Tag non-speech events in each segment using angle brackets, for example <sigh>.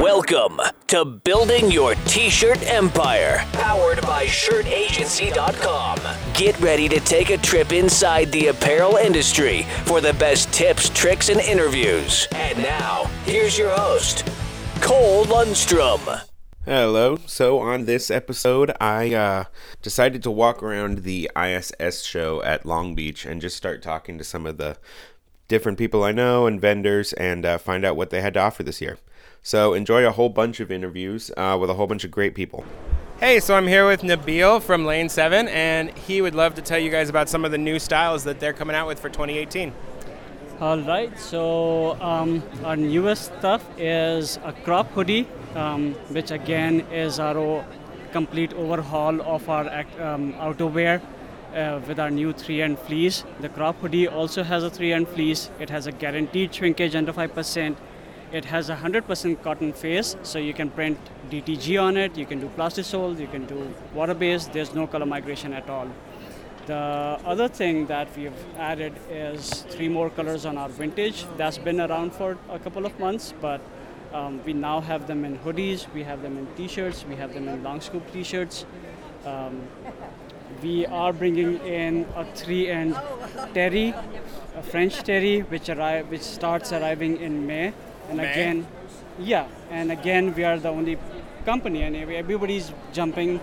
Welcome to Building Your T-Shirt Empire, powered by shirtagency.com. Get ready to take a trip inside the apparel industry for the best tips, tricks, and interviews. And now, here's your host, Cole Lundstrom. Hello. So on this episode, I uh, decided to walk around the ISS show at Long Beach and just start talking to some of the different people I know and vendors and uh, find out what they had to offer this year. So enjoy a whole bunch of interviews uh, with a whole bunch of great people. Hey, so I'm here with Nabil from Lane 7, and he would love to tell you guys about some of the new styles that they're coming out with for 2018. All right, so um, our newest stuff is a crop hoodie, um, which again is our complete overhaul of our act, um, outerwear uh, with our new 3 end fleece. The crop hoodie also has a 3 end fleece, it has a guaranteed shrinkage under 5%. It has a 100% cotton face, so you can print DTG on it, you can do plastisol, you can do water based, there's no color migration at all. The other thing that we've added is three more colors on our vintage. That's been around for a couple of months, but um, we now have them in hoodies, we have them in t-shirts, we have them in long scoop t-shirts. Um, we are bringing in a three-end terry, a French terry, which arrive, which starts arriving in May. And May? again, yeah, and again we are the only company, and everybody's jumping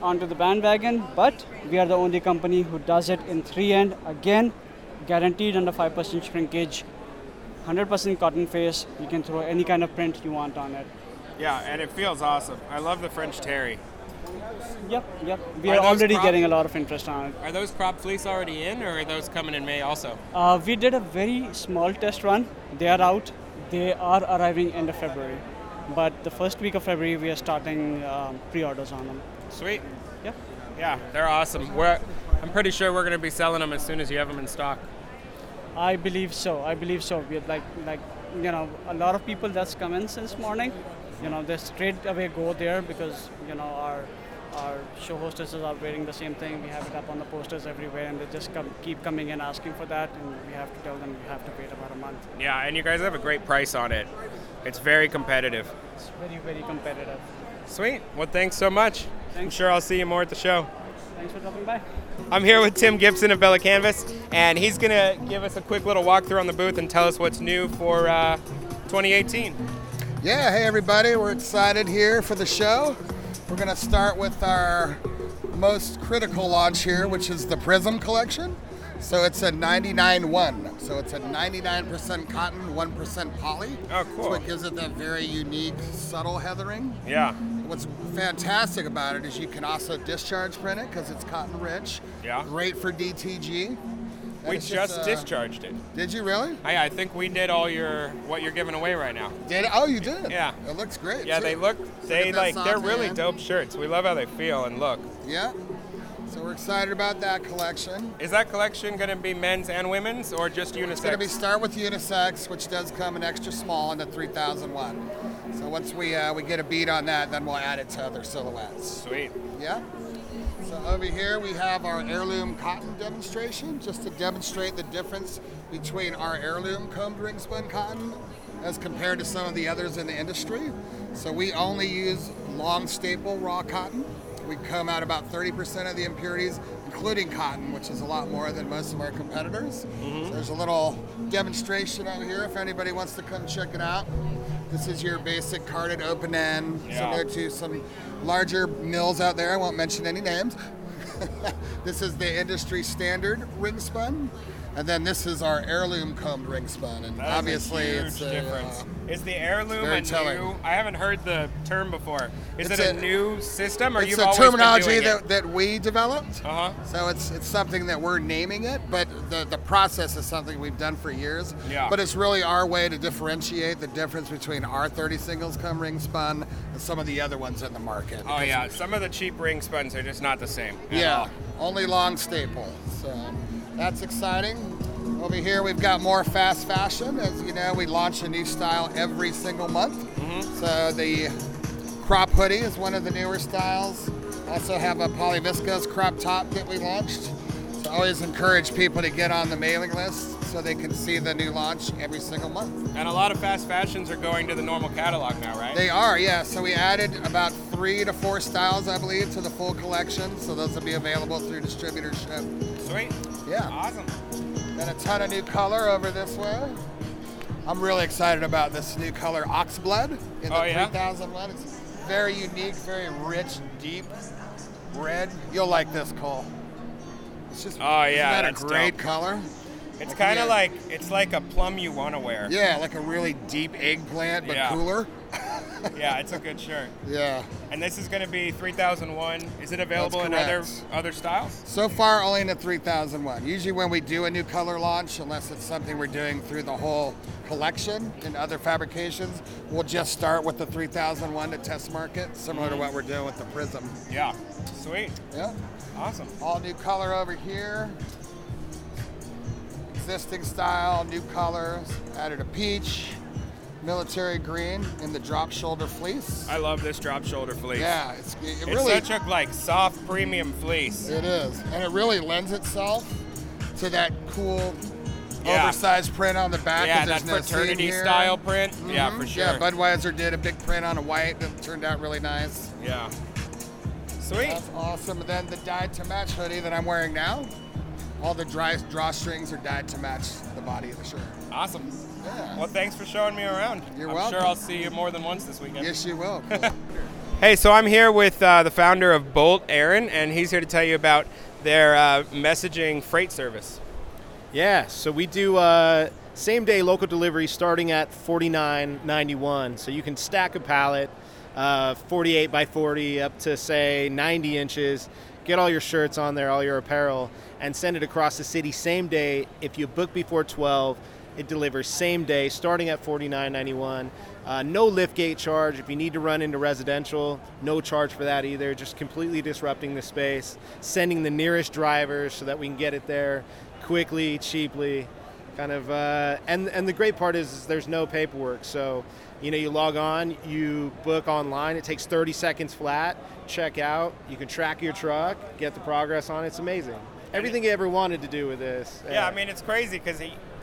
onto the bandwagon, but we are the only company who does it in three end. Again, guaranteed under 5% shrinkage, 100% cotton face. You can throw any kind of print you want on it. Yeah, and it feels awesome. I love the French terry. Yep, yep. We Are are, already getting a lot of interest on it. Are those crop fleece already in, or are those coming in May also? Uh, we did a very small test run. They are out. They are arriving end of February. But the first week of February, we are starting um, pre-orders on them. Sweet. Yeah. Yeah, they're awesome. We're, I'm pretty sure we're going to be selling them as soon as you have them in stock. I believe so. I believe so. We like like you know a lot of people that's come in since morning. You know they straight away go there because you know our our show hostesses are wearing the same thing. We have it up on the posters everywhere, and they just come, keep coming in asking for that, and we have to tell them you have to wait about a month. Yeah, and you guys have a great price on it. It's very competitive. It's very very competitive. Sweet. Well, thanks so much. I'm sure I'll see you more at the show. Thanks for dropping by. I'm here with Tim Gibson of Bella Canvas, and he's going to give us a quick little walkthrough on the booth and tell us what's new for uh, 2018. Yeah, hey everybody, we're excited here for the show. We're going to start with our most critical launch here, which is the Prism collection. So it's a 99-1. So it's a 99% cotton, 1% poly. Oh, cool. So it gives it that very unique, subtle heathering. Yeah. What's fantastic about it is you can also discharge print it because it's cotton rich. Yeah. Great for DTG. We it's just uh, discharged it. Did you really? I, I think we did all your what you're giving away right now. Did Oh, you did. Yeah. It looks great. Yeah, too. they look they like they're really dope shirts. We love how they feel and look. Yeah. So we're excited about that collection. Is that collection going to be men's and women's or just unisex? It's going to be start with unisex, which does come in extra small in the 3001. So once we uh, we get a beat on that, then we'll add it to other silhouettes. Sweet. Yeah. So over here we have our heirloom cotton demonstration, just to demonstrate the difference between our heirloom combed ring spun cotton as compared to some of the others in the industry. So we only use long staple raw cotton. We come out about 30% of the impurities, including cotton, which is a lot more than most of our competitors. Mm-hmm. So there's a little demonstration out here if anybody wants to come check it out. This is your basic carded open end, Yeah. similar to some larger mills out there. I won't mention any names. <laughs> this is the industry standard ring spun, and then this is our heirloom combed ring spun. And That obviously, a huge it's a, difference. uh, is the heirloom a telling. new? I haven't heard the term before. Is It's it a, a- new system, or it's you've a always terminology been doing that, that we developed. Uh huh. So it's it's something that we're naming it, but the, the process is something we've done for years. Yeah. But it's really our way to differentiate the difference between our 30 singles come ring spun and some of the other ones in the market. Oh yeah, some of the cheap ring spuns are just not the same. Yeah, all. only long staple. So that's exciting. Over here, we've got more fast fashion. As you know, we launch a new style every single month. Mm-hmm. So the crop hoodie is one of the newer styles. Also have a polyviscose crop top that we launched. So I always encourage people to get on the mailing list so they can see the new launch every single month. And a lot of fast fashions are going to the normal catalog now, right? They are, yeah. So we added about three to four styles, I believe, to the full collection. So those will be available through distributorship. Sweet. Yeah. Awesome. And a ton of new color over this way. I'm really excited about this new color Oxblood in the Oh, yeah? 3001. It's very unique, very rich, deep red. You'll like this, Cole. It's just, Oh, yeah, that a great dope. color? It's Like, kind yeah. of like it's like a plum you want to wear. Yeah, like a really deep eggplant, but Yeah. cooler. <laughs> <laughs> Yeah, it's a good shirt. Yeah. And this is going to be 3001. Is it available in other other styles? So far, only in the 3001. Usually, when we do a new color launch, unless it's something we're doing through the whole collection in other fabrications, we'll just start with the 3001 to test market, similar to mm-hmm. what we're doing with the Prism. Yeah. Sweet. Yeah. Awesome. All new color over here. Existing style, new colors. Added a peach, military green in the drop shoulder fleece. I love this drop shoulder fleece. Yeah, it's, it It's really such a like soft premium fleece. It is, and it really lends itself to that cool, Yeah. oversized print on the back. Yeah, that no fraternity style print. Yeah, Mhm. for sure. Yeah, Budweiser did a big print on a white that turned out really nice. Yeah. Sweet. That's awesome. And then the dyed to match hoodie that I'm wearing now, all the dry drawstrings are dyed to match the body of the shirt. Awesome. Yeah. Well, thanks for showing me around. You're I'm welcome. sure I'll see you more than once this weekend. Yes, you will. Cool. <laughs> Hey, so I'm here with uh, the founder of Bolt, Aaron, and he's here to tell you about their uh, messaging freight service. Yeah, so we do uh, same day local delivery starting at forty nine ninety one. So you can stack a pallet, uh, forty eight by forty up to say ninety inches. Get all your shirts on there, all your apparel, and send it across the city same day. If you book before twelve, it delivers same day starting at forty nine ninety one. Uh, no lift gate charge. If you need to run into residential, no charge for that either. Just completely disrupting the space, sending the nearest drivers so that we can get it there quickly, cheaply, kind of. Uh, and and the great part is, is there's no paperwork. So, you know, you log on, you book online. It takes 30 seconds flat. Check out. You can track your truck, get the progress on. it. It's amazing. Everything you ever wanted to do with this. Yeah, I mean it's crazy because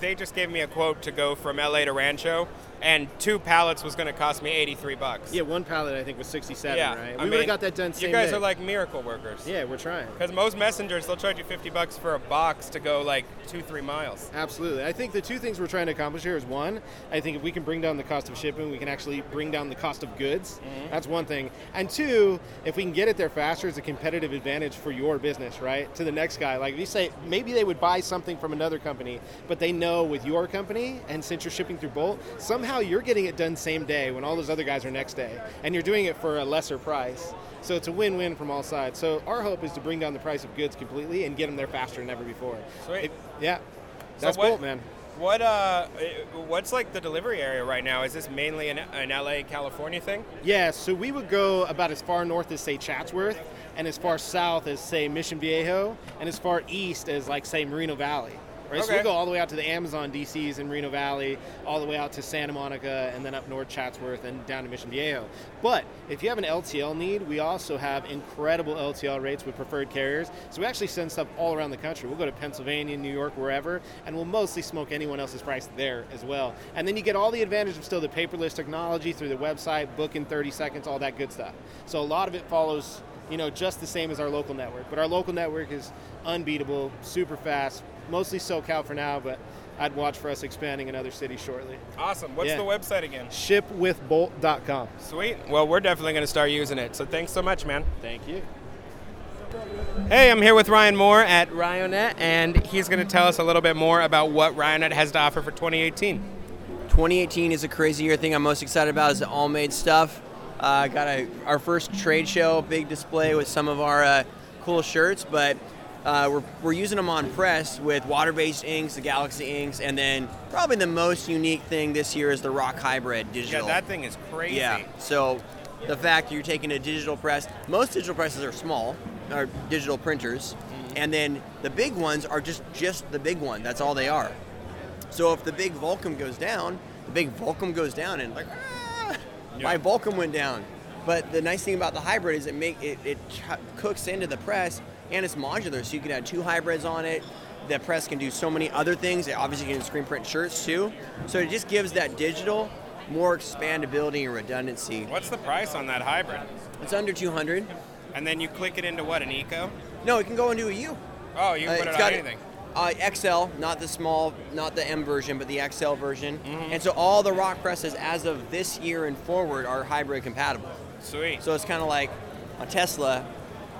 they just gave me a quote to go from LA to Rancho, and two pallets was going to cost me 83 bucks. Yeah, one pallet I think was 67, Yeah, right? We would have got that done same You guys day. are like miracle workers. Yeah, we're trying. Because most messengers, they'll charge you 50 bucks for a box to go like two, three miles. Absolutely. I think the two things we're trying to accomplish here is one, I think if we can bring down the cost of shipping, we can actually bring down the cost of goods. Mm-hmm. That's one thing. And two, if we can get it there faster, it's a competitive advantage for your business, right? To the next guy. Like if you say maybe they would buy something from another company, but they know with your company, and since you're shipping through Bolt, somehow you're getting it done same day when all those other guys are next day. And you're doing it for a lesser price. So it's a win-win from all sides. So our hope is to bring down the price of goods completely and get them there faster than ever before. Sweet. It- yeah. So That's what- Bolt, man. What uh, what's like the delivery area right now? Is this mainly an, an LA, California thing? Yeah, so we would go about as far north as say Chatsworth, and as far south as say Mission Viejo, and as far east as like say Moreno Valley. Right, so we go all the way out to the Amazon DCs in Reno Valley, all the way out to Santa Monica, and then up north Chatsworth and down to Mission Viejo. But if you have an LTL need, we also have incredible LTL rates with preferred carriers. So we actually send stuff all around the country. We'll go to Pennsylvania, New York, wherever, and we'll mostly smoke anyone else's price there as well. And then you get all the advantage of still the paperless technology through the website, book in 30 seconds, all that good stuff. So a lot of it follows, you know, just the same as our local network. But our local network is unbeatable, super fast, mostly SoCal for now, but I'd watch for us expanding in other cities shortly. Awesome. What's Yeah. the website again? Shipwithbolt.com. Sweet. Well, we're definitely going to start using it. So thanks so much, man. Thank you. Hey, I'm here with Ryan Moor at Ryonet, and he's going to tell us a little bit more about what Ryonet has to offer for 2018. 2018 is a crazy year. thing I'm most excited about is the Allmade stuff. Uh, got a, our first trade show, big display with some of our uh, cool shirts, but uh, we're, we're using them on press with water based inks, the Galaxy inks, and then probably the most unique thing this year is the ROQ Hybrid digital. Yeah, that thing is crazy. Yeah. So the fact you're taking a digital press, most digital presses are small, are digital printers, Mm-hmm. and then the big ones are just just the big one. That's all they are. So if the big Vulcan goes down, the big Vulcan goes down, and like, ah, my. Vulcan went down. But the nice thing about the hybrid is it make it, it ch- cooks into the press, and it's modular, so you can add two hybrids on it. the press can do so many other things. It obviously can screen print shirts too. So it just gives that digital more expandability and redundancy. What's the price on that hybrid? It's under 200. And then you click it into what, an Eco? No, it can go into a U. Oh, you can Uh, put it on got- anything. Uh, XL, not the small, not the M version, but the XL version. Mm-hmm. And so all the ROQ presses as of this year and forward are hybrid compatible. Sweet. So it's kind of like a Tesla.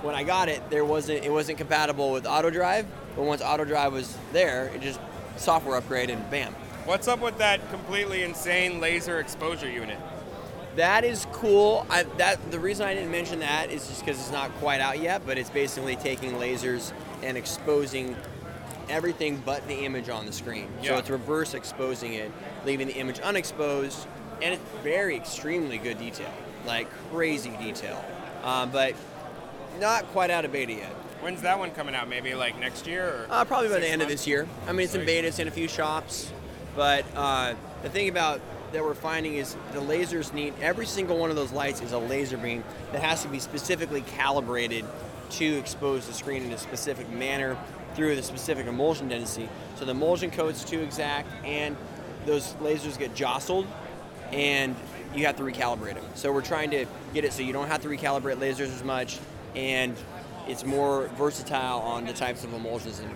When I got it, there wasn't it wasn't compatible with auto drive, but once auto drive was there, it just software upgrade and bam. What's up with that completely insane laser exposure unit? That is cool. I, that the reason I didn't mention that is just because it's not quite out yet, but it's basically taking lasers and exposing everything but the image on the screen. Yeah. So it's reverse exposing it, leaving the image unexposed, and it's very extremely good detail, like crazy detail, um, but not quite out of beta yet. When's that one coming out? Maybe like next year? Or Uh, probably by the end of this year. I mean, it's in beta, it's in a few shops, but uh, the thing about that we're finding is the lasers need every single one of those lights is a laser beam that has to be specifically calibrated to expose the screen in a specific manner through the specific emulsion density. So the emulsion code's too exact, and those lasers get jostled, and you have to recalibrate them. So we're trying to get it so you don't have to recalibrate lasers as much, and it's more versatile on the types of emulsions it,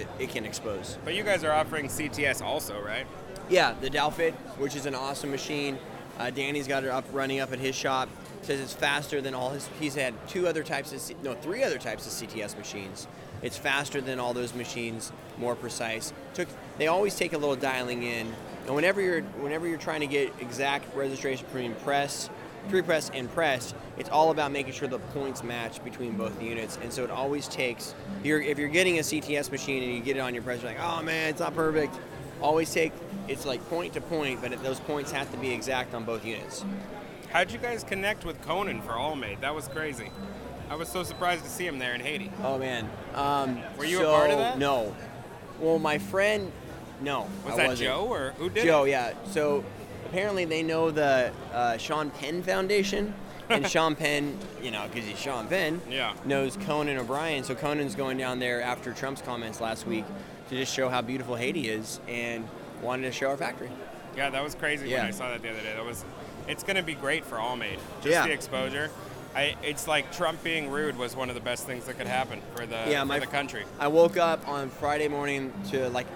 it, it can expose. But you guys are offering CTS also, right? Yeah, the Dalfit, which is an awesome machine. Uh, Danny's got it up running up at his shop. Says it's faster than all his. He's had two other types of C- no, three other types of CTS machines. It's faster than all those machines, more precise. Took they always take a little dialing in, and whenever you're whenever you're trying to get exact registration between press, pre-press, and press, it's all about making sure the points match between both units. And so it always takes. You're, if you're getting a CTS machine and you get it on your press, you're like, oh man, it's not perfect. Always take it's like point to point, but those points have to be exact on both units. How'd you guys connect with Conan for all Allmade? That was crazy. I was so surprised to see him there in Haiti. Oh man. Um, Were you a part of so- that? No. Well, my friend, no. Was I that wasn't. Joe or who did Joe, it? yeah. So apparently they know the uh, Sean Penn Foundation, and <laughs> Sean Penn, you know, because he's Sean Penn, Yeah. knows Conan O'Brien. So Conan's going down there after Trump's comments last week to just show how beautiful Haiti is, and wanted to show our factory. Yeah, that was crazy Yeah. when I saw that the other day. That was, it's gonna be great for Allmade. Just Yeah. the exposure. I, it's like Trump being rude was one of the best things that could happen for the yeah, for my the country. I woke up on Friday morning to like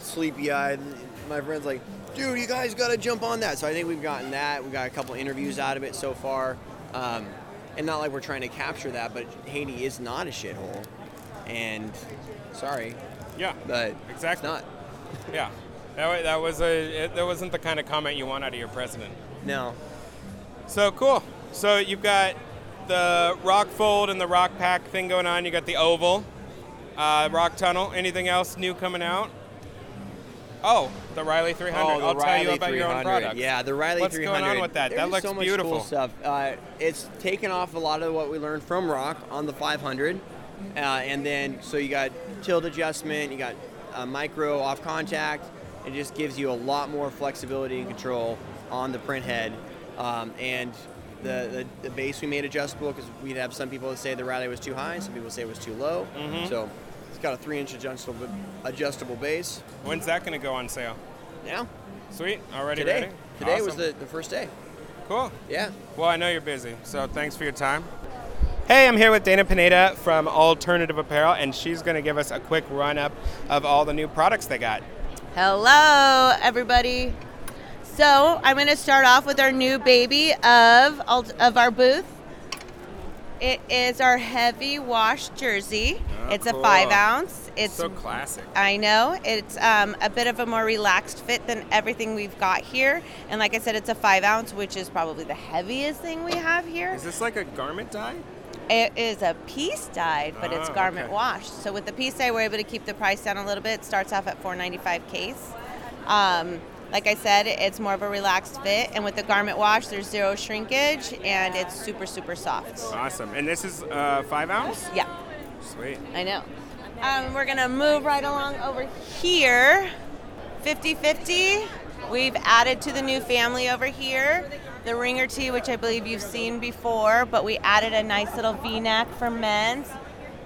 sleepy eyed. My friend's like, dude, you guys got to jump on that. So I think we've gotten that. We got a couple interviews out of it so far. Um, and not like we're trying to capture that, but Haiti is not a shithole. And sorry, Yeah, but exactly. it's not. Yeah, that that was a it, that wasn't the kind of comment you want out of your president. No. So cool. So you've got the ROQ fold and the ROQ pack thing going on. You got the oval, uh, ROQ tunnel. Anything else new coming out? Oh, the Riley 300. Oh, the I'll Riley tell you about your own product. Yeah, the Riley What's 300. going on with that? That looks so much beautiful. Cool stuff. Uh, it's taken off a lot of what we learned from Rock on the 500, uh, and then so you got tilt adjustment, you got uh, micro off contact. It just gives you a lot more flexibility and control on the print head, um, and the, the the base we made adjustable because we'd have some people that say the Riley was too high, some people say it was too low. Mm-hmm. So it's got a three-inch adjustable adjustable base. When's that going to go on sale? Now Sweet. Already today, ready? today was the, the first day. Cool. Yeah. Well, I know you're busy, so thanks for your time. Hey, I'm here with Dana Pineda from Alternative Apparel, and she's going to give us a quick run up of all the new products they got. Hello, everybody. So I'm going to start off with our new baby of of our booth. It is our heavy wash jersey. Oh, it's cool. a five ounce. It's so classic. I know it's um, a bit of a more relaxed fit than everything we've got here, and like I said, it's a five ounce, which is probably the heaviest thing we have here. Is this like a garment dye? It is a piece dyed, but it's Ah, garment okay. washed. So with the piece dye, we're able to keep the price down a little bit. It starts off at 4.95 case. Um, like I said, it's more of a relaxed fit, and with the garment wash, there's zero shrinkage, and it's super super soft. Awesome. And this is uh, five ounce? Yeah, Sweet. I know. Um, we're gonna move right along over here. 50-50. We've added to the new family over here the ringer tee, which I believe you've seen before, but we added a nice little V-neck for men's.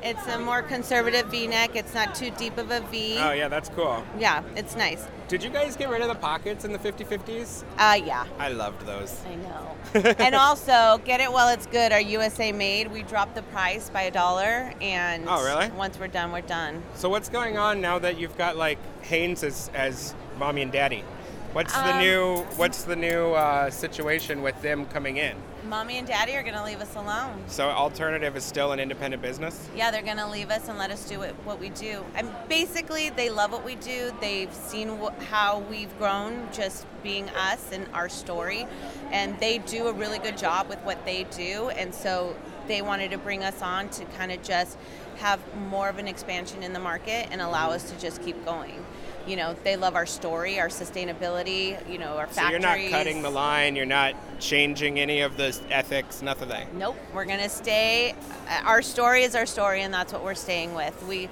It's a more conservative V-neck. It's not too deep of a V. Oh yeah, that's cool. Yeah, it's nice. Did you guys get rid of the pockets in the 50-50s? Uh, yeah. I loved those. I know. <laughs> and also, get it while it's good. Our USA made. We dropped the price by a dollar, and Oh, really? once we're done, we're done. So what's going on now that you've got like Hanes as, as mommy and daddy? What's the Um, new What's the new uh, situation with them coming in? Mommy and Daddy are gonna leave us alone. So alternative is still an independent business. Yeah, they're gonna leave us and let us do it, what we do. And basically, they love what we do. They've seen wh- how we've grown, just being us and our story, and they do a really good job with what they do. And so they wanted to bring us on to kind of just have more of an expansion in the market and allow us to just keep going. You know, they love our story, our sustainability. You know, our factories. So you're not cutting the line. You're not changing any of the ethics. Nothing. Nope, we're gonna stay. uh, Our story is our story, and that's what we're staying with. We,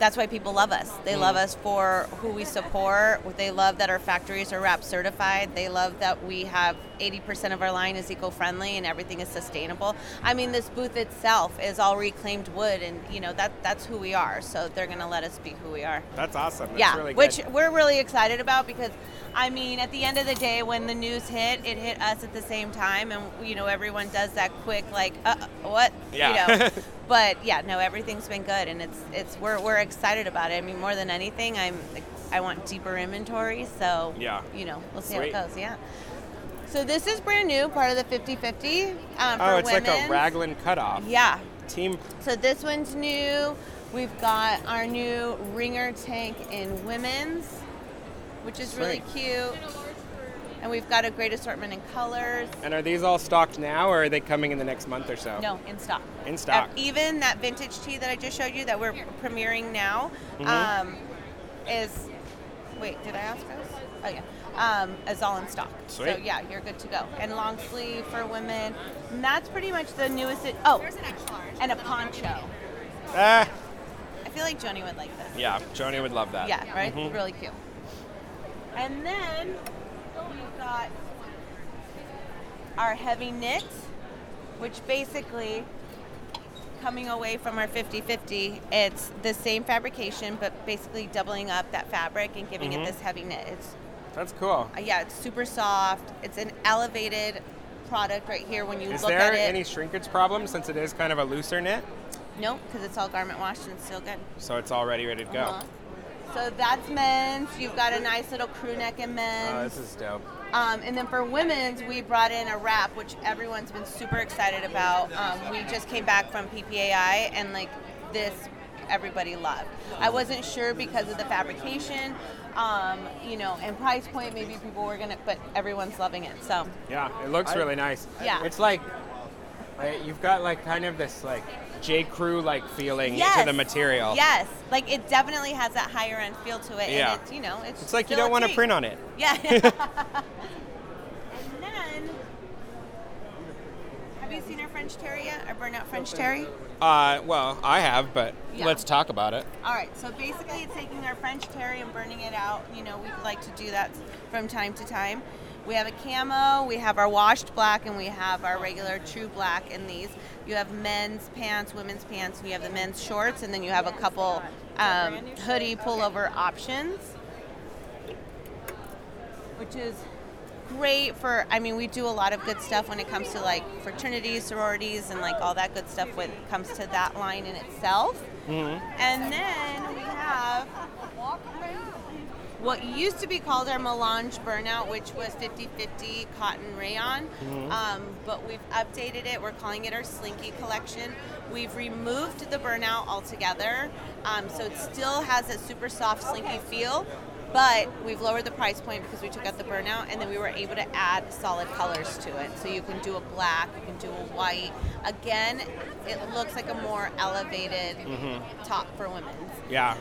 that's why people love us. They love us for who we support. They love that our factories are WRAP certified. They love that we have 80% of our line is eco-friendly and everything is sustainable. I mean, this booth itself is all reclaimed wood, and you know that that's who we are. So they're gonna let us be who we are. That's awesome. That's yeah, really which we're really excited about because, I mean, at the end of the day, when the news hit, it hit us at the same time, and you know everyone does that quick like, uh, what? Yeah. You know. <laughs> but yeah, no, everything's been good, and it's it's we're we're excited about it. I mean, more than anything, I'm I want deeper inventory, so Yeah. you know, we'll see Sweet. how it goes. Yeah. So this is brand new, part of the 50-50 um, for Oh, it's like a raglan cutoff. Yeah, Team. so this one's new. We've got our new ringer tank in women's, which is really cute. And we've got a great assortment in colors. And are these all stocked now, or are they coming in the next month or so? No, in stock. In stock. Uh, even that vintage tee that I just showed you that we're premiering now Mm-hmm. um, is. Wait, did I ask us? Oh yeah, um, is all in stock. Sweet. So yeah, you're good to go. And long sleeve for women. And that's pretty much the newest. It, oh, and a poncho. Ah, I feel like Joni would like this. yeah. Joni would love that. Yeah, right? Mhm. Really cute. And then we've got our heavy knit, which basically coming away from our 50-50, it's the same fabrication but basically doubling up that fabric and giving Mhm. it this heavy knit. It's That's cool. uh, yeah, it's super soft. It's an elevated product right here when you Is look there at it. any shrinkage problem since it is kind of a looser knit? Nope, because it's all garment washed and still good. So it's already ready ready to go. Uh-huh. So that's men's. You've got a nice little crew neck in men's. Oh, this is dope. Um, and then for women's, we brought in a wrap, which everyone's been super excited about. Um, we just came back from PPAI, and like this, everybody loved. I wasn't sure because of the fabrication, um, you know, and price point. Maybe people were gonna, but everyone's loving it. So Yeah, it looks really nice. Yeah. It's like you've got like kind of this like J. Crew like feeling yes, to the material. Yes, like it definitely has that higher end feel to it. Yeah. And it's, you know, it's It's like you don't want to print on it. Yeah. <laughs> <laughs> and then, have you seen our French Terry yet? Our burnout French Terry? Uh, well, I have, but Yeah. let's talk about it. All right, so basically it's taking our French Terry and burning it out. You know, we like to do that from time to time. We have a camo, we have our washed black, and we have our regular true black in these. You have men's pants, women's pants, and you have the men's shorts, and then you have a couple um, hoodie pullover options, which is great for i mean we do a lot of good stuff when it comes to like fraternities sororities and like all that good stuff when it comes to that line in itself. And then we have what used to be called our melange burnout, which was 50-50 cotton rayon. Um, but we've updated it. We're calling it our Slinky collection. We've removed the burnout altogether, um, so it still has a super soft slinky feel. But we've lowered the price point because we took out the burnout, and then we were able to add solid colors to it. So you can do a black, you can do a white. Again, it looks like a more elevated top for women. Yeah,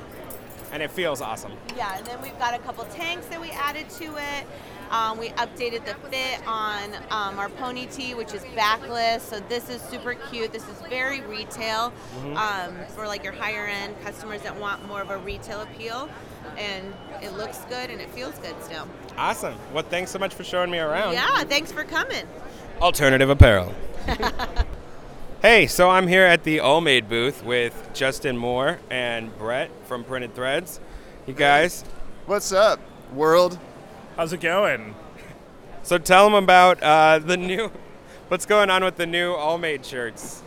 and it feels awesome. Yeah, and then we've got a couple tanks that we added to it. Um, we updated the fit on um, our pony tee, which is backless. So this is super cute. This is very retail um, for like your higher end customers that want more of a retail appeal. And it looks good and it feels good still. Awesome. Well, thanks so much for showing me around. Yeah, thanks for coming. Alternative apparel. <laughs> Hey, so I'm here at the Allmade booth with Justin Moore and Brett from Printed Threads. You guys, What's up, world? How's it going? so tell them about uh, the new, <laughs> what's going on with the new Allmade shirts.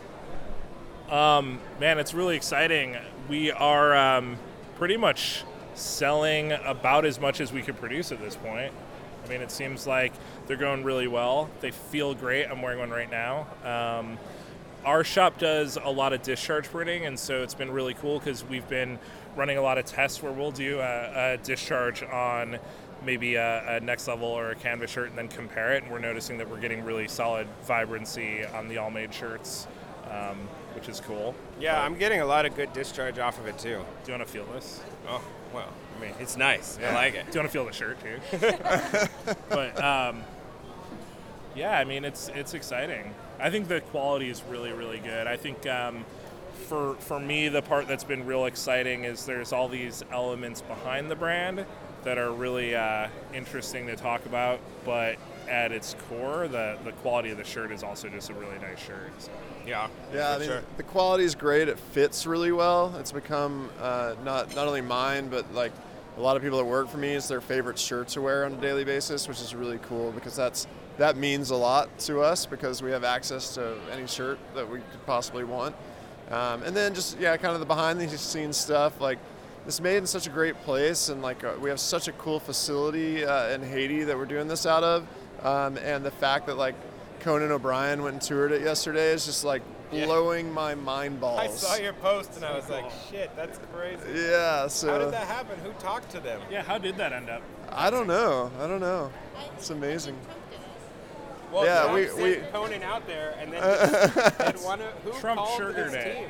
Um, man, it's really exciting. We are um, pretty much selling about as much as we could produce at this point. I mean, it seems like they're going really well. They feel great. I'm wearing one right now. Um, our shop does a lot of discharge printing, and so it's been really cool because we've been running a lot of tests where we'll do a, a discharge on maybe a, a next level or a canvas shirt and then compare it. And we're noticing that we're getting really solid vibrancy on the Allmade shirts, um, which is cool. Yeah, I'm getting a lot of good discharge off of it too. Do you want to feel this? Oh, well, I mean, it's nice. I like it. Do you want to feel the shirt too? <laughs> but um, yeah, I mean it's it's exciting. I think the quality is really really good. I think um, for for me the part that's been real exciting is there's all these elements behind the brand that are really uh, interesting to talk about, but at its core, the the quality of the shirt is also just a really nice shirt. So. Yeah. Yeah, I mean, sure. the quality is great. It fits really well. It's become uh, not not only mine, but like a lot of people that work for me, it's their favorite shirt to wear on a daily basis, which is really cool because that's that means a lot to us because we have access to any shirt that we could possibly want. Um, and then just yeah, kind of the behind the scenes stuff like. this made in such a great place, and like uh, we have such a cool facility uh, in Haiti that we're doing this out of, um, and the fact that like Conan O'Brien went and toured it yesterday is just like Yeah. blowing my mind balls. I saw your post and I was like, shit, that's crazy. Yeah, so How did that happen? Who talked to them? Yeah, how did that end up? I don't know. I don't know. It's amazing. Well, Yeah, Trump we- sent we- Conan out there, and then <laughs> did one of, who Trump called sugared his it. team?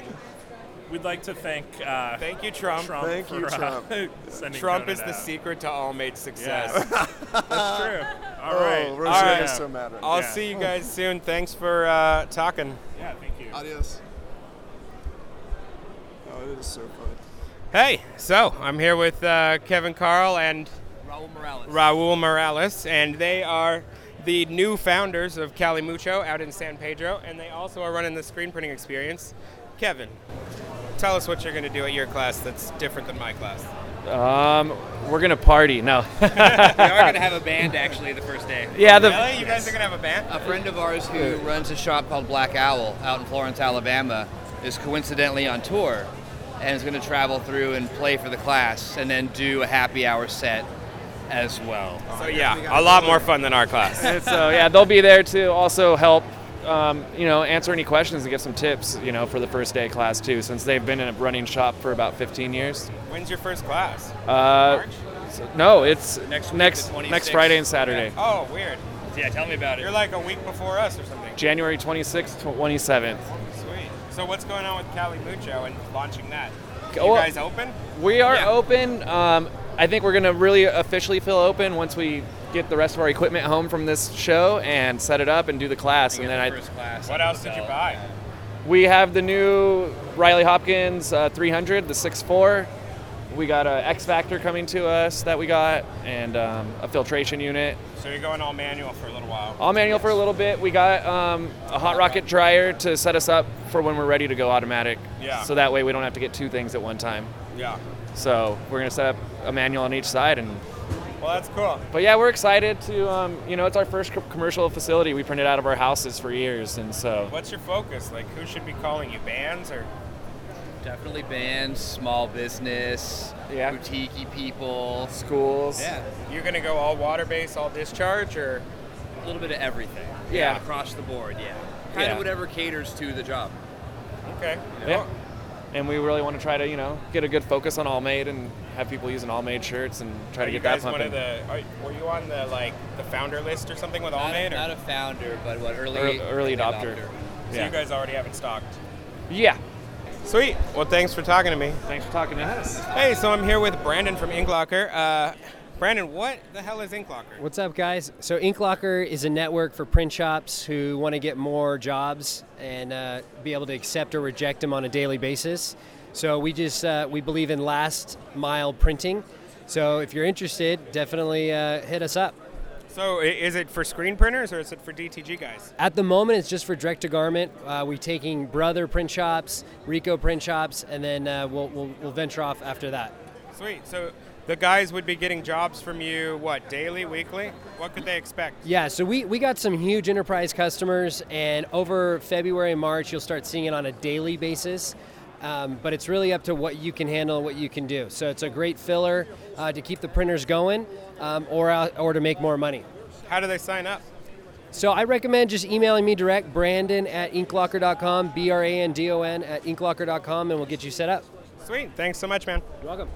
We'd like to thank uh, Thank you, Trump. Trump Thank for you, uh, Trump. <laughs> sending Trump Conan is the secret to Allmade success. Yes. <laughs> That's true. All oh, right. Rosie All right. so mad right. I'll Yeah. see you guys soon. Thanks for uh, talking. Yeah, thank you. Adios. Oh, it is so funny. Hey, so I'm here with uh, Kevin Carl and Raul Morales. Raul Morales, and they are the new founders of Cali Mucho out in San Pedro, and they also are running the screen printing experience. Kevin, tell us what you're going to do at your class that's different than my class. Um, we're gonna party. No. <laughs> we are going to have a band actually the first day. yeah, the Really? You guys are going to have a band? A friend of ours who runs a shop called Black Owl out in Florence, Alabama, is coincidentally on tour and is going to travel through and play for the class and then do a happy hour set as well. So yeah, a lot more fun than our class. <laughs> so yeah, they'll be there to also help. Um, you know, answer any questions and get some tips. You know, for the first day of class too, since they've been in a running shop for about 15 years. When's your first class? Uh, March? no, it's Next week, next next Friday and Saturday, Oh, weird. Yeah, tell me about it. You're like a week before us or something. January 26th, 27th. Sweet. So what's going on with Cali Mucho and launching that? You guys open? We are Yeah. open. Um, I think we're gonna really officially feel open once we get the rest of our equipment home from this show and set it up and do the class. And then I, first class. What else did you buy? we have the new Riley Hopkins uh, 300, the 6.4. We got a X Factor coming to us that we got, and um, a filtration unit. So you're going all manual for a little while. All manual for a little bit. We got um, a hot rocket dryer to set us up for when we're ready to go automatic. Yeah. So that way we don't have to get two things at one time. Yeah. So we're gonna set up a manual on each side and Well, that's cool. But yeah, we're excited to, um, you know, it's our first commercial facility. We printed out of our houses for years, and so What's your focus? Like, who should be calling you? Bands or? Definitely bands, small business, Yeah. boutique people. schools. Yeah, You're gonna go all water based, all discharge, or? a little bit of everything. Yeah. across the board. Yeah, kind Yeah. of whatever caters to the job. Okay. Yeah. And we really want to try to, you know, get a good focus on Allmade and have people using Allmade shirts and try Are to you get that guys one of the? Are, were you on the like the founder list or something with Not, Allmade? not Or? a founder, but what early Early- early adopter. So yeah. you guys already have it stocked. yeah. Sweet. Well, thanks for talking to me. Thanks for talking to us. Hey, so I'm here with Brandon from Inklocker. Uh, Brandon, what the hell is Inklocker? What's up, guys? So Inklocker is a network for print shops who want to get more jobs and uh, be able to accept or reject them on a daily basis. So we just uh, we believe in last mile printing. So if you're interested, definitely uh, hit us up. So is it for screen printers or is it for DTG guys? At the moment, it's just for direct to garment. Uh, we're taking Brother print shops, Ricoh print shops, and then uh, we'll, we'll, we'll venture off after that. Sweet. So the guys would be getting jobs from you, what, daily, weekly? What could they expect? Yeah, so we, we got some huge enterprise customers, and over February and March, you'll start seeing it on a daily basis. Um, but it's really up to what you can handle and what you can do. So it's a great filler uh, to keep the printers going um, or, out, or to make more money. How do they sign up? So I recommend just emailing me direct, Brandon at inklocker.com, B R A N D O N at inklocker.com, and we'll get you set up. Sweet. Thanks so much, man. You're welcome.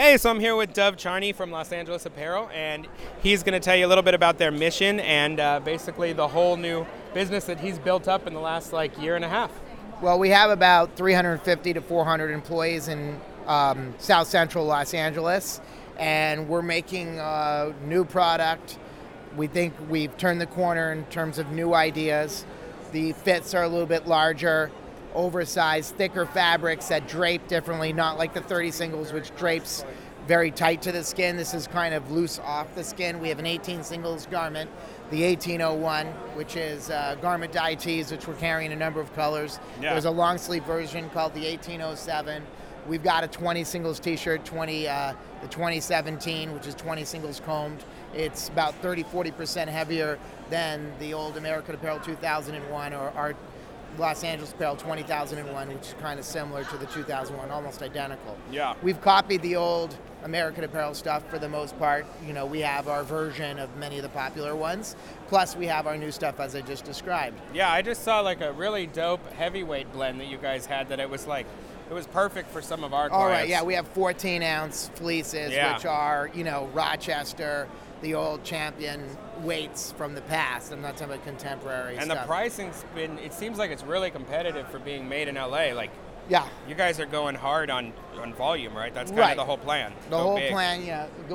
Hey, so I'm here with Dov Charney from Los Angeles Apparel, and he's going to tell you a little bit about their mission and uh, basically the whole new business that he's built up in the last like year and a half. Well, we have about 350 to 400 employees in um, South Central Los Angeles, and we're making a new product. We think we've turned the corner in terms of new ideas. The fits are a little bit larger, oversized, thicker fabrics that drape differently, not like the 30 singles, which drapes very tight to the skin. This is kind of loose off the skin. We have an 18 singles garment, the 1801, which is uh, garment dye tees, which we're carrying a number of colors. Yeah. There's a long sleeve version called the 1807. We've got a 20 singles T-shirt, 20 uh, the 2017, which is 20 singles combed. It's about 30, 40 percent heavier than the old American Apparel 2001 or our Los Angeles Apparel 20001, which is kind of similar to the 2001, almost identical. Yeah. We've copied the old American Apparel stuff for the most part. You know, we have our version of many of the popular ones. Plus, we have our new stuff as I just described. Yeah, I just saw like a really dope heavyweight blend that you guys had that it was like, it was perfect for some of our clients. All right, yeah, we have 14 ounce fleeces, Yeah. which are, you know, Rochester, the old champion weights from the past. I'm not talking about contemporary And the pricing's been, it seems like it's really competitive for being made in LA. Like, Yeah. you guys are going hard on, on volume, right? That's kind Right. of the whole plan. The Go whole big. plan, yeah. We,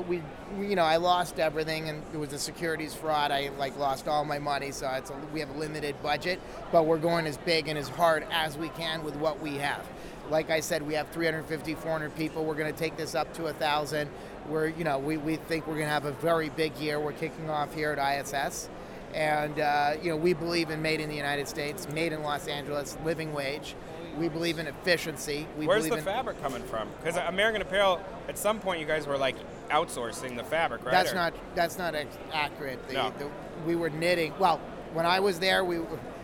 we- you know, I lost everything, and it was a securities fraud. I like lost all my money, so it's a, we have a limited budget, but we're going as big and as hard as we can with what we have. Like I said, we have 350, 400 people. We're going to take this up to a thousand. We're, you know, we, we think we're going to have a very big year. We're kicking off here at ISS. And, uh, you know, we believe in made in the United States, made in Los Angeles, living wage. We believe in efficiency. We Where's believe the in, fabric coming from? Because American Apparel, at some point, you guys were like outsourcing the fabric, right? That's Or- not that's not accurate. The, No. the, we were knitting. Well, when I was there, we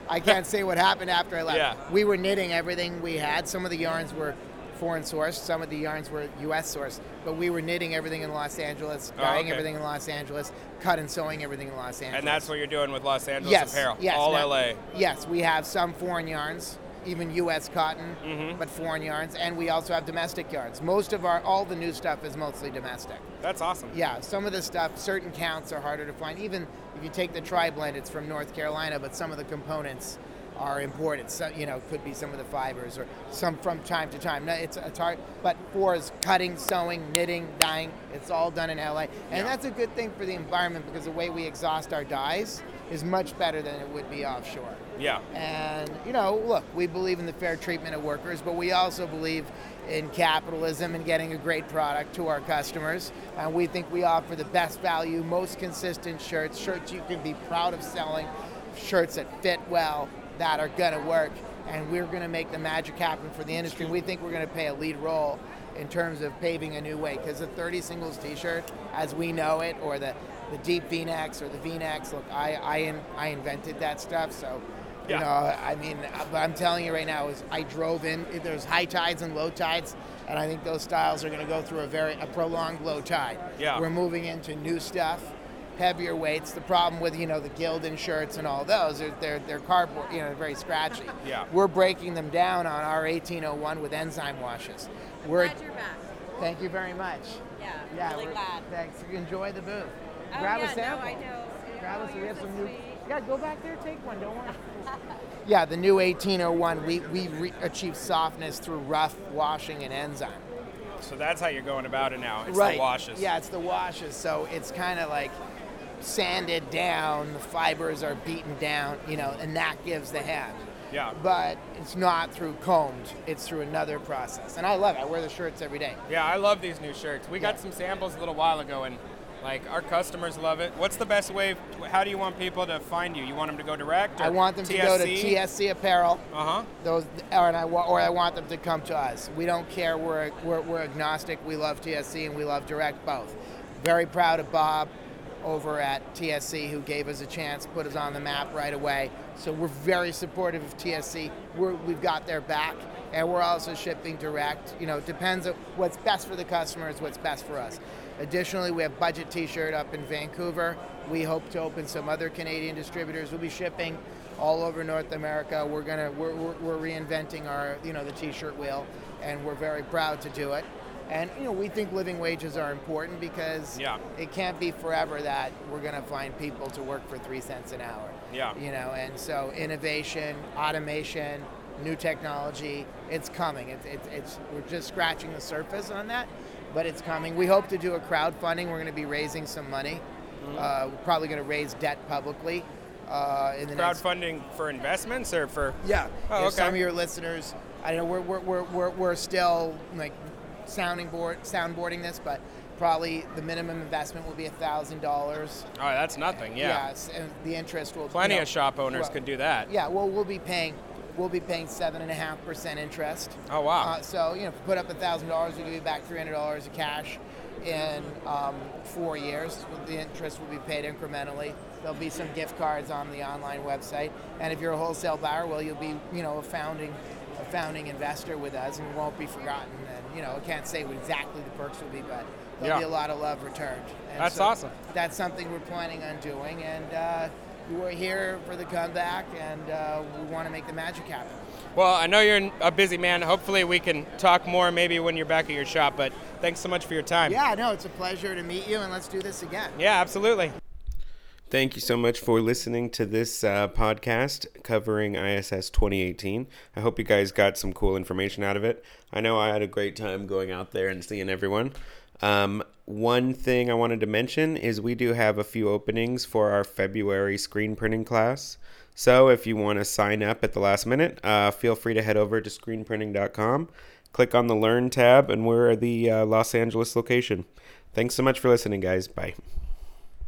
I can't <laughs> say what happened after I left. Yeah. We were knitting everything we had. Some of the yarns were foreign sourced. Some of the yarns were U.S. sourced. But we were knitting everything in Los Angeles, Oh, dyeing okay. everything in Los Angeles, cut and sewing everything in Los Angeles. And that's what you're doing with Los Angeles yes, Apparel. Yes, All now- LA. Yes, we have some foreign yarns, even U.S. cotton, Mm-hmm. but foreign yarns, and we also have domestic yarns. Most of our, all the new stuff is mostly domestic. That's awesome. Yeah, some of the stuff, certain counts are harder to find. Even if you take the tri blend, it's from North Carolina, but some of the components are imported. So, you know, could be some of the fibers or some from time to time. No, it's, it's hard, but for is cutting, sewing, knitting, dyeing, it's all done in LA. And that's a good thing for the environment because the way we exhaust our dyes is much better than it would be offshore. Yeah. And, you know, look, we believe in the fair treatment of workers, but we also believe in capitalism and getting a great product to our customers. And we think we offer the best value, most consistent shirts, shirts you can be proud of selling, shirts that fit well, that are going to work. And we're going to make the magic happen for the industry. We think we're going to play a lead role in terms of paving a new way because the 30 singles t-shirt as we know it or the, the deep v-necks or the v-necks look I, I, in, I invented that stuff so you Yeah. know i mean but i'm telling you right now is i drove in there's high tides and low tides and i think those styles are going to go through a very a prolonged low tide Yeah. we're moving into new stuff heavier weights the problem with you know the gildan shirts and all those they're they're, they're cardboard you know very scratchy Yeah. we're breaking them down on our 1801 with enzyme washes we're Glad you're back. thank you very much Yeah, yeah really we're- glad. thanks enjoy the booth Oh, grab yeah, a no, sample I know. grab Oh, us we have so some new yeah go back there take one don't worry <laughs> yeah the new 1801 we we re- achieve softness through rough washing and enzyme So that's how you're going about it now. It's right the washes. yeah it's the washes so it's kind of like sanded down the fibers are beaten down you know and that gives the head Yeah. but it's not through combed it's through another process and i love it i wear the shirts every day Yeah, I love these new shirts. We got some samples a little while ago, and Like our customers love it. What's the best way? How do you want people to find you? You want them to go direct? Or I want them to go to TSC Apparel. Uh huh. Those, or, and I, or I want them to come to us. We don't care. We're, we're, we're agnostic. We love TSC and we love direct both. Very proud of Bob over at TSC who gave us a chance, put us on the map right away. So we're very supportive of TSC. We're, we've got their back, and we're also shipping direct. You know, it depends on what's best for the customers, what's best for us. Additionally, we have Budget T-shirt up in Vancouver. We hope to open some other Canadian distributors. We'll be shipping all over North America. We're gonna we're, we're, we're reinventing our you know the T-shirt wheel, and we're very proud to do it. And you know we think living wages are important because Yeah. it can't be forever that we're gonna find people to work for three cents an hour. Yeah. You know, and so innovation, automation, new technology, it's coming. It's, it's, it's we're just scratching the surface on that, but it's coming. We hope to do a crowdfunding. We're going to be raising some money. Mm-hmm. Uh, we're probably going to raise debt publicly. Uh, in the next Crowdfunding for investments or for? yeah. Oh, If some of your listeners, I know we're, we're, we're, we're, we're still like sounding board, soundboarding this, but probably the minimum investment will be a thousand dollars. Oh, that's nothing. Yeah. Yes, and the interest will. Plenty you know, of shop owners well, could do that. Yeah, well, we'll be paying, we'll be paying seven and a half percent interest. Oh wow. Uh, so you know, if you put up a thousand dollars, we give you back three hundred dollars of cash in um, four years. The interest will be paid incrementally. There'll be some gift cards on the online website, and if you're a wholesale buyer, well, you'll be you know a founding a founding investor with us, and won't be forgotten. You know, I can't say what exactly the perks will be, but there'll be a lot of love returned. And That's so awesome. That's something we're planning on doing, and uh, we're here for the comeback, and uh, we want to make the magic happen. Well, I know you're a busy man. Hopefully, we can talk more maybe when you're back at your shop. But thanks so much for your time. Yeah, no, it's a pleasure to meet you, and let's do this again. Yeah, absolutely. Thank you so much for listening to this uh, podcast covering ISS 2018. I hope you guys got some cool information out of it. I know I had a great time going out there and seeing everyone. Um, one thing I wanted to mention is we do have a few openings for our February screen printing class. So if you want to sign up at the last minute, uh, feel free to head over to screenprinting.com, click on the Learn tab, and we're the uh, Los Angeles location. Thanks so much for listening, guys. Bye.